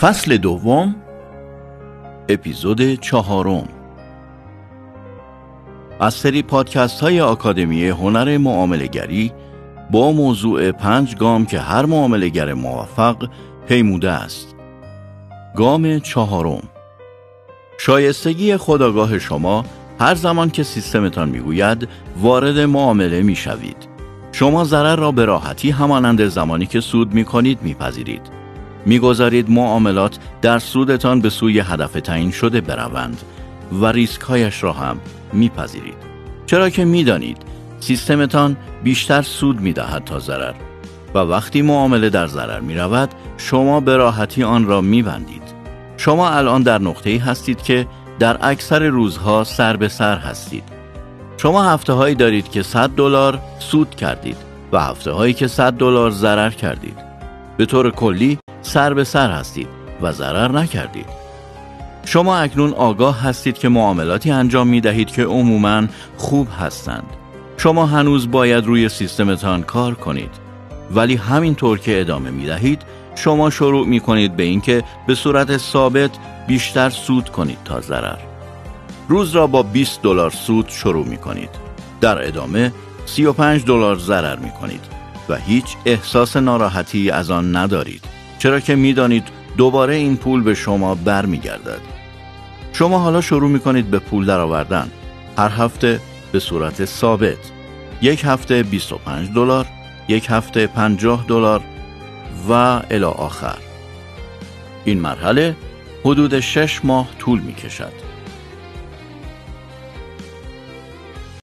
فصل دوم اپیزود چهارم. از سری پادکست های آکادمی هنر معاملگری با موضوع پنج گام که هر معاملگر موفق پیموده است. گام چهارم. شایستگی خداگاه شما هر زمان که سیستمتان می‌گوید وارد معامله می‌شوید. شما ضرر را به راحتی همانند زمانی که سود می کنید میپذیرید. می‌گذارید معاملات در سودتان به سوی هدف تعیین شده بروند و ریسکهایش را هم میپذیرید چرا که می‌دانید سیستمتان بیشتر سود می‌دهد تا ضرر و وقتی معامله در ضرر می رود شما به راحتی آن را می بندید. شما الان در نقطه هستید که در اکثر روزها سر به سر هستید. شما هفته هایی دارید که 100 دلار سود کردید و هفته هایی که 100 دلار ضرر کردید. به طور کلی سر به سر هستید و ضرر نکردید. شما اکنون آگاه هستید که معاملاتی انجام می دهید که عموما خوب هستند. شما هنوز باید روی سیستمتان کار کنید. ولی همینطور که ادامه می دهید شما شروع می کنید به اینکه به صورت ثابت بیشتر سود کنید تا ضرر. روز را با 20 دلار سود شروع می کنید. در ادامه 35 دلار ضرر می کنید و هیچ احساس ناراحتی از آن ندارید. چرا که می‌دانید دوباره این پول به شما برمیگردد. شما حالا شروع می کنید به پول درآوردن. هر هفته به صورت ثابت. یک هفته 25 دلار، یک هفته 50 دلار و الی آخر. این مرحله حدود شش ماه طول می کشد.